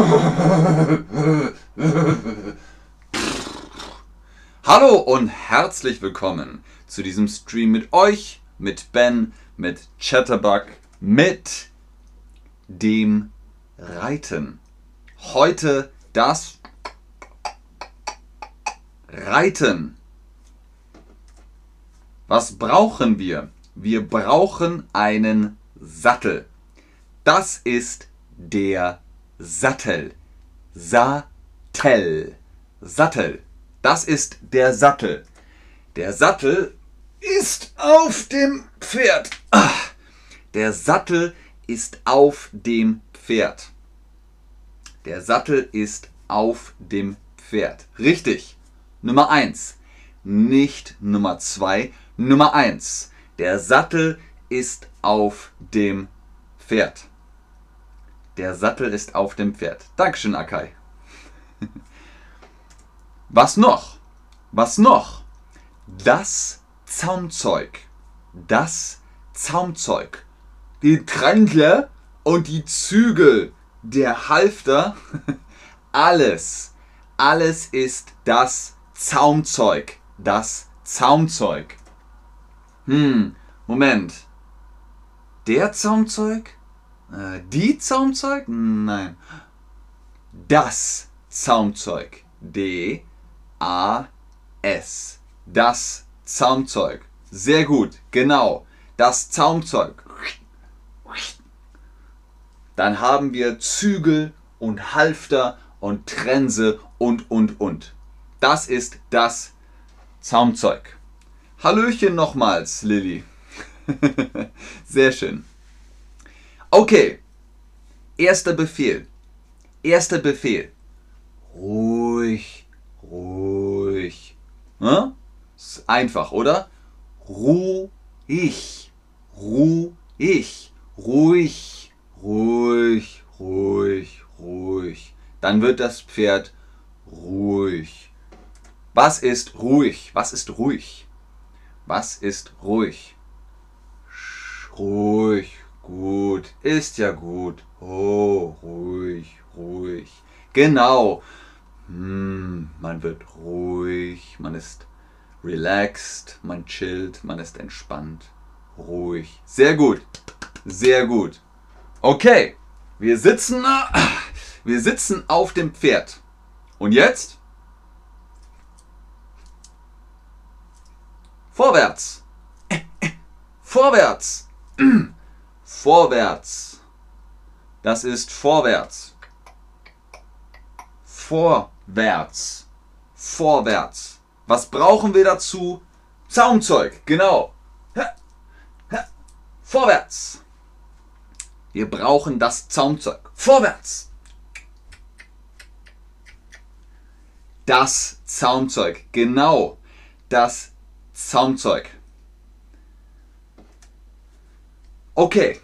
Hallo und herzlich willkommen zu diesem Stream mit euch, mit Ben, mit Chatterbug, mit dem Reiten. Heute das Reiten. Was brauchen wir? Wir brauchen einen Sattel. Das ist der Sattel. Sattel. Sattel. Das ist der Sattel. Der Sattel ist auf dem Pferd. Ah, der Sattel ist auf dem Pferd. Der Sattel ist auf dem Pferd. Richtig. Nummer 1. Nicht Nummer 2. Nummer 1. Der Sattel ist auf dem Pferd. Der Sattel ist auf dem Pferd. Dankeschön, Akai. Was noch? Was noch? Das Zaumzeug. Das Zaumzeug. Die Tränkle und die Zügel, der Halfter, alles, alles ist das Zaumzeug. Das Zaumzeug. Hm, Moment. Der Zaumzeug? Äh, die Zaumzeug? Nein. Das Zaumzeug. D A S. Das Zaumzeug. Sehr gut, genau. Das Zaumzeug. Dann haben wir Zügel und Halfter und Trense und und und. Das ist das Zaumzeug. Hallöchen nochmals, Lilly. Sehr schön. Okay. Erster Befehl. Erster Befehl. Ruhig, ruhig. Hm? Ist einfach, oder? Ruhig, ruhig, ruhig, ruhig, ruhig, ruhig. Dann wird das Pferd ruhig. Was ist ruhig? Was ist ruhig? Was ist ruhig? Ruhig, gut, ist ja gut. Oh, ruhig, ruhig. Genau. Hm, man wird ruhig, man ist relaxed, man chillt, man ist entspannt, ruhig. Sehr gut, sehr gut. Okay, wir sitzen, wir sitzen auf dem Pferd. Und jetzt? Vorwärts. Vorwärts. Vorwärts. Das ist vorwärts. Vorwärts. Vorwärts. Was brauchen wir dazu? Zaumzeug, genau. Vorwärts. Wir brauchen das Zaumzeug. Vorwärts. Das Zaumzeug, genau. Das Zaumzeug. Okay,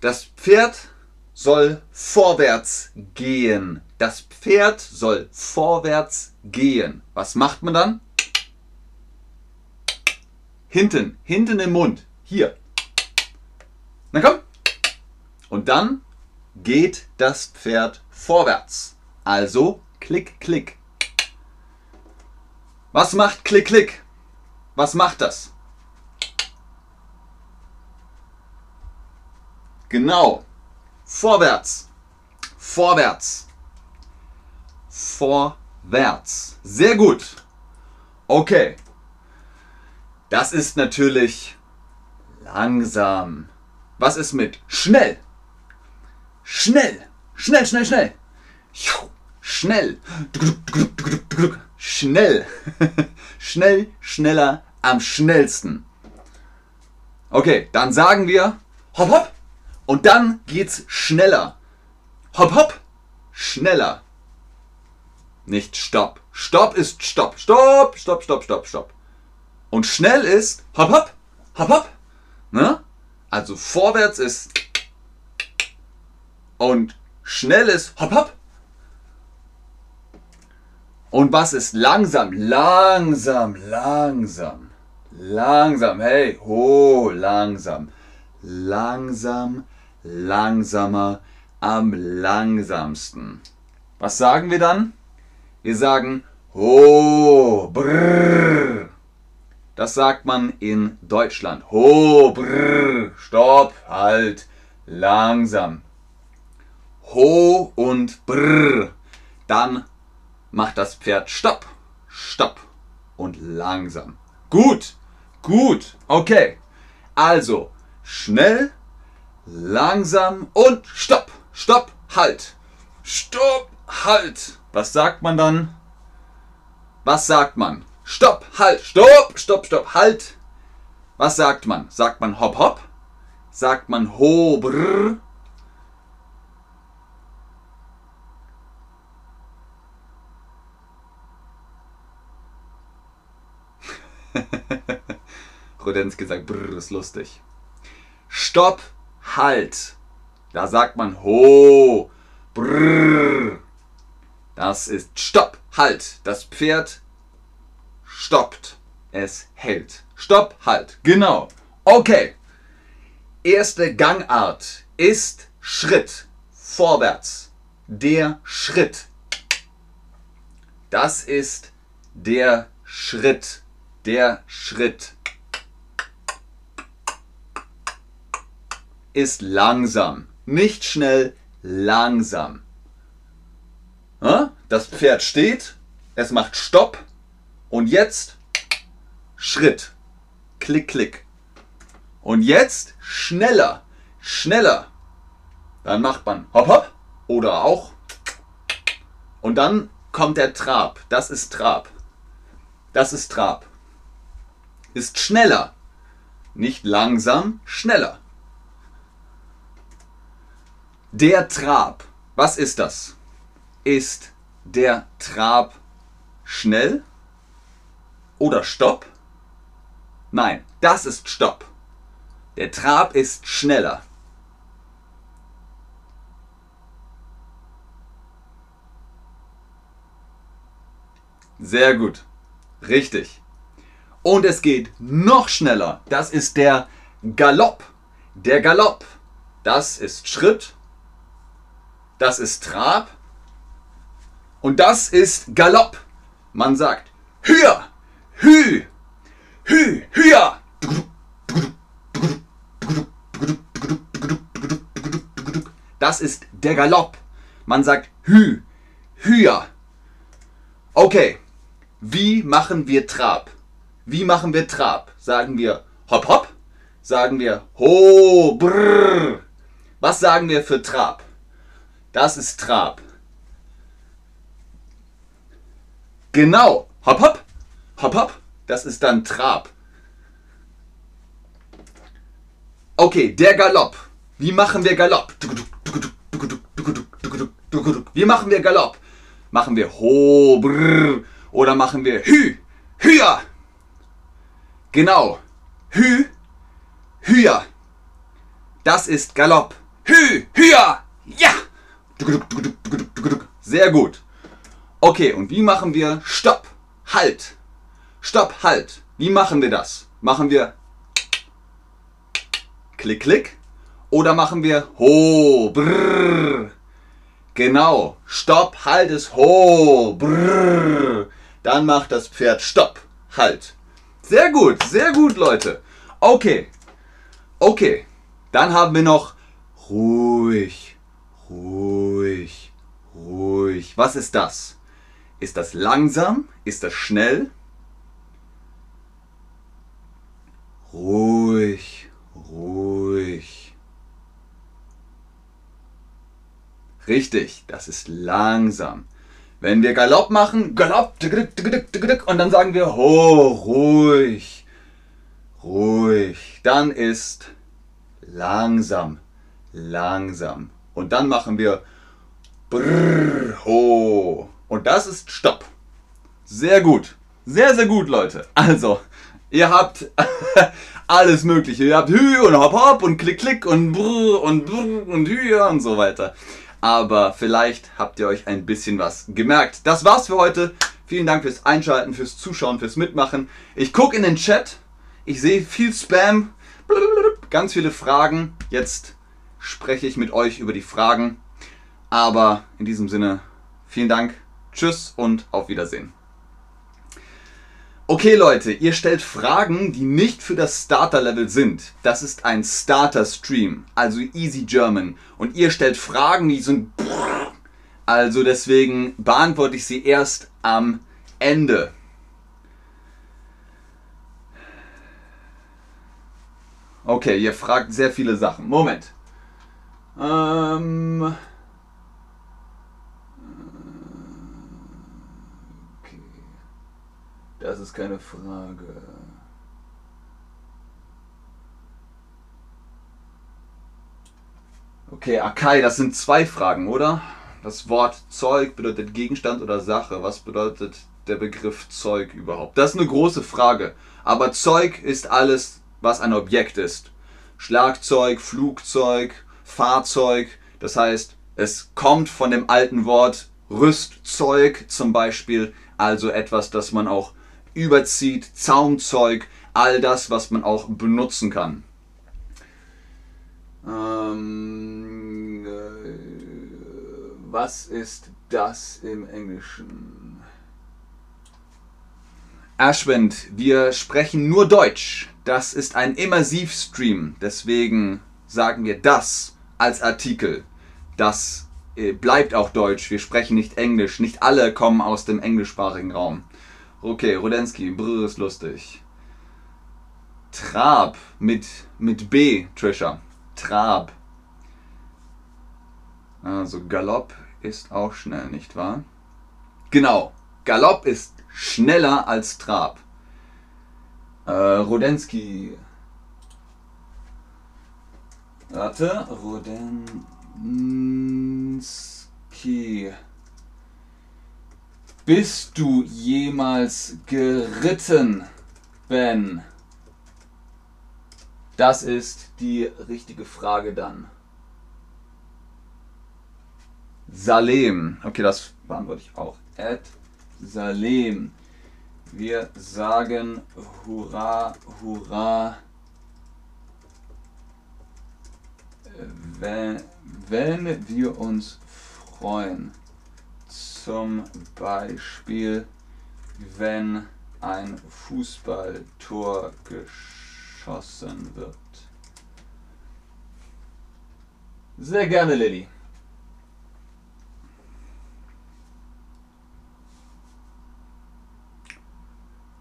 das Pferd soll vorwärts gehen. Das Pferd soll vorwärts gehen. Was macht man dann? Hinten, hinten im Mund. Hier. Na komm. Und dann geht das Pferd vorwärts. Also klick, klick. Was macht klick, klick? Was macht das? Genau. Vorwärts. Vorwärts. Vorwärts. Sehr gut. Okay. Das ist natürlich langsam. Was ist mit schnell? Schnell. Schnell, schnell, schnell. Schnell. Schnell. Schnell, schneller, am schnellsten. Okay, dann sagen wir hopp, hopp. Und dann geht's schneller. Hopp, hopp. Schneller. Nicht stopp. Stopp ist stopp. Stopp, stopp, stopp, stopp, stopp. Und schnell ist hopp, hopp. Hopp, hopp. Ne? Also vorwärts ist und schnell ist hopp, hopp. Und was ist langsam? Langsam, langsam. Langsam, hey, ho, langsam. Langsam, langsamer, am langsamsten. Was sagen wir dann? Wir sagen ho, brrr. Das sagt man in Deutschland. Ho, brrr, stopp, halt, langsam. Ho und brrr. Dann macht das Pferd stopp, stopp und langsam. Gut, gut, okay. Also, schnell, langsam und stopp, stopp, halt. Stopp, halt. Was sagt man dann? Was sagt man? Stopp, halt, stopp, stopp, stopp, halt. Was sagt man? Sagt man hopp, hopp? Sagt man ho, brr? Rudenski sagt, brr, ist lustig. Stopp, halt. Da sagt man ho, brr. Das ist Stopp, halt. Das Pferd stoppt. Es hält. Stopp, halt. Genau. Okay. Erste Gangart ist Schritt. Vorwärts. Der Schritt. Das ist der Schritt. Der Schritt. Ist langsam. Nicht schnell, langsam. Das Pferd steht, es macht Stopp und jetzt Schritt. Klick, klick. Und jetzt schneller, schneller. Dann macht man hopp, hopp oder auch. Und dann kommt der Trab. Das ist Trab. Das ist Trab. Ist schneller. Nicht langsam, schneller. Der Trab. Was ist das? Ist der Trab schnell oder Stopp? Nein, das ist Stopp. Der Trab ist schneller. Sehr gut. Richtig. Und es geht noch schneller. Das ist der Galopp. Der Galopp. Das ist Schritt das ist Trab und das ist Galopp. Man sagt Hüa, Hü, Hü, Hüa. Das ist der Galopp. Man sagt Hü, Hüa. Okay, wie machen wir Trab? Wie machen wir Trab? Sagen wir Hopp, Hopp? Sagen wir Ho, Brrr? Was sagen wir für Trab? Das ist Trab. Genau. Hopp, hopp. Hopp, hopp. Das ist dann Trab. Okay, der Galopp. Wie machen wir Galopp? Wie machen wir Galopp? Machen wir ho, brr, oder machen wir hü, hüa? Genau. Hü, hüa. Das ist Galopp. Hü, hüa. Ja! Sehr gut. Okay, und wie machen wir Stopp, Halt? Stopp, Halt. Wie machen wir das? Machen wir Klick, Klick? Oder machen wir Ho, Brrr? Genau. Stopp, Halt ist Ho, Brrr. Dann macht das Pferd Stopp, Halt. Sehr gut, sehr gut, Leute. Okay. Okay. Dann haben wir noch ruhig. Was ist das? Ist das langsam? Ist das schnell? Ruhig, ruhig. Richtig, das ist langsam. Wenn wir Galopp machen, Galopp, und dann sagen wir, ho, ruhig, ruhig, dann ist langsam, langsam. Und dann machen wir Brrr, ho. Und das ist Stopp. Sehr gut. Sehr, sehr gut, Leute. Also, ihr habt alles Mögliche. Ihr habt Hü und Hop Hop und Klick Klick und Brrr und Brrr und Hü und so weiter. Aber vielleicht habt ihr euch ein bisschen was gemerkt. Das war's für heute. Vielen Dank fürs Einschalten, fürs Zuschauen, fürs Mitmachen. Ich gucke in den Chat. Ich sehe viel Spam. Ganz viele Fragen. Jetzt spreche ich mit euch über die Fragen. Aber in diesem Sinne, vielen Dank, tschüss und auf Wiedersehen. Okay Leute, ihr stellt Fragen, die nicht für das Starter-Level sind. Das ist ein Starter-Stream, also Easy German. Und ihr stellt Fragen, die sind... Also deswegen beantworte ich sie erst am Ende. Okay, ihr fragt sehr viele Sachen. Moment. Ähm... Das ist keine Frage. Okay, Akai, das sind zwei Fragen, oder? Das Wort Zeug bedeutet Gegenstand oder Sache. Was bedeutet der Begriff Zeug überhaupt? Das ist eine große Frage. Aber Zeug ist alles was ein Objekt ist. Schlagzeug, Flugzeug, Fahrzeug. Das heißt, es kommt von dem alten Wort Rüstzeug zum Beispiel, also etwas, das man auch überzieht, Zaumzeug, all das, was man auch benutzen kann. Ähm, äh, was ist das im Englischen? Ashwind, wir sprechen nur Deutsch. Das ist ein Immersivstream, deswegen sagen wir das als Artikel. Das äh, bleibt auch Deutsch, wir sprechen nicht Englisch. Nicht alle kommen aus dem englischsprachigen Raum. Okay, Rudensky, brr ist lustig. Trab mit, mit B, Trisha. Trab. Also Galopp ist auch schnell, nicht wahr? Genau, Galopp ist schneller als Trab. Äh, Rodensky. Warte, Rodensky. Bist du jemals geritten, Ben? Das ist die richtige Frage dann. Salem. Okay, das beantworte ich auch. Ed Salem. Wir sagen Hurra, Hurra, wenn, wenn wir uns freuen. Zum Beispiel, wenn ein Fußballtor geschossen wird. Sehr gerne, Lilly.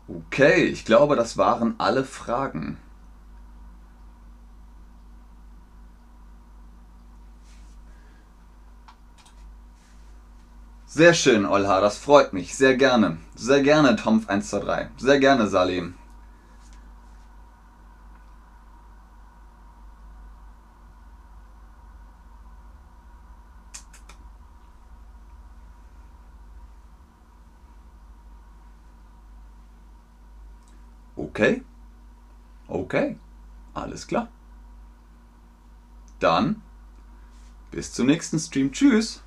Okay, ich glaube, das waren alle Fragen. Sehr schön, Olha, das freut mich. Sehr gerne. Sehr gerne, Tomf123. Sehr gerne, Salim. Okay. Okay. Alles klar. Dann bis zum nächsten Stream. Tschüss.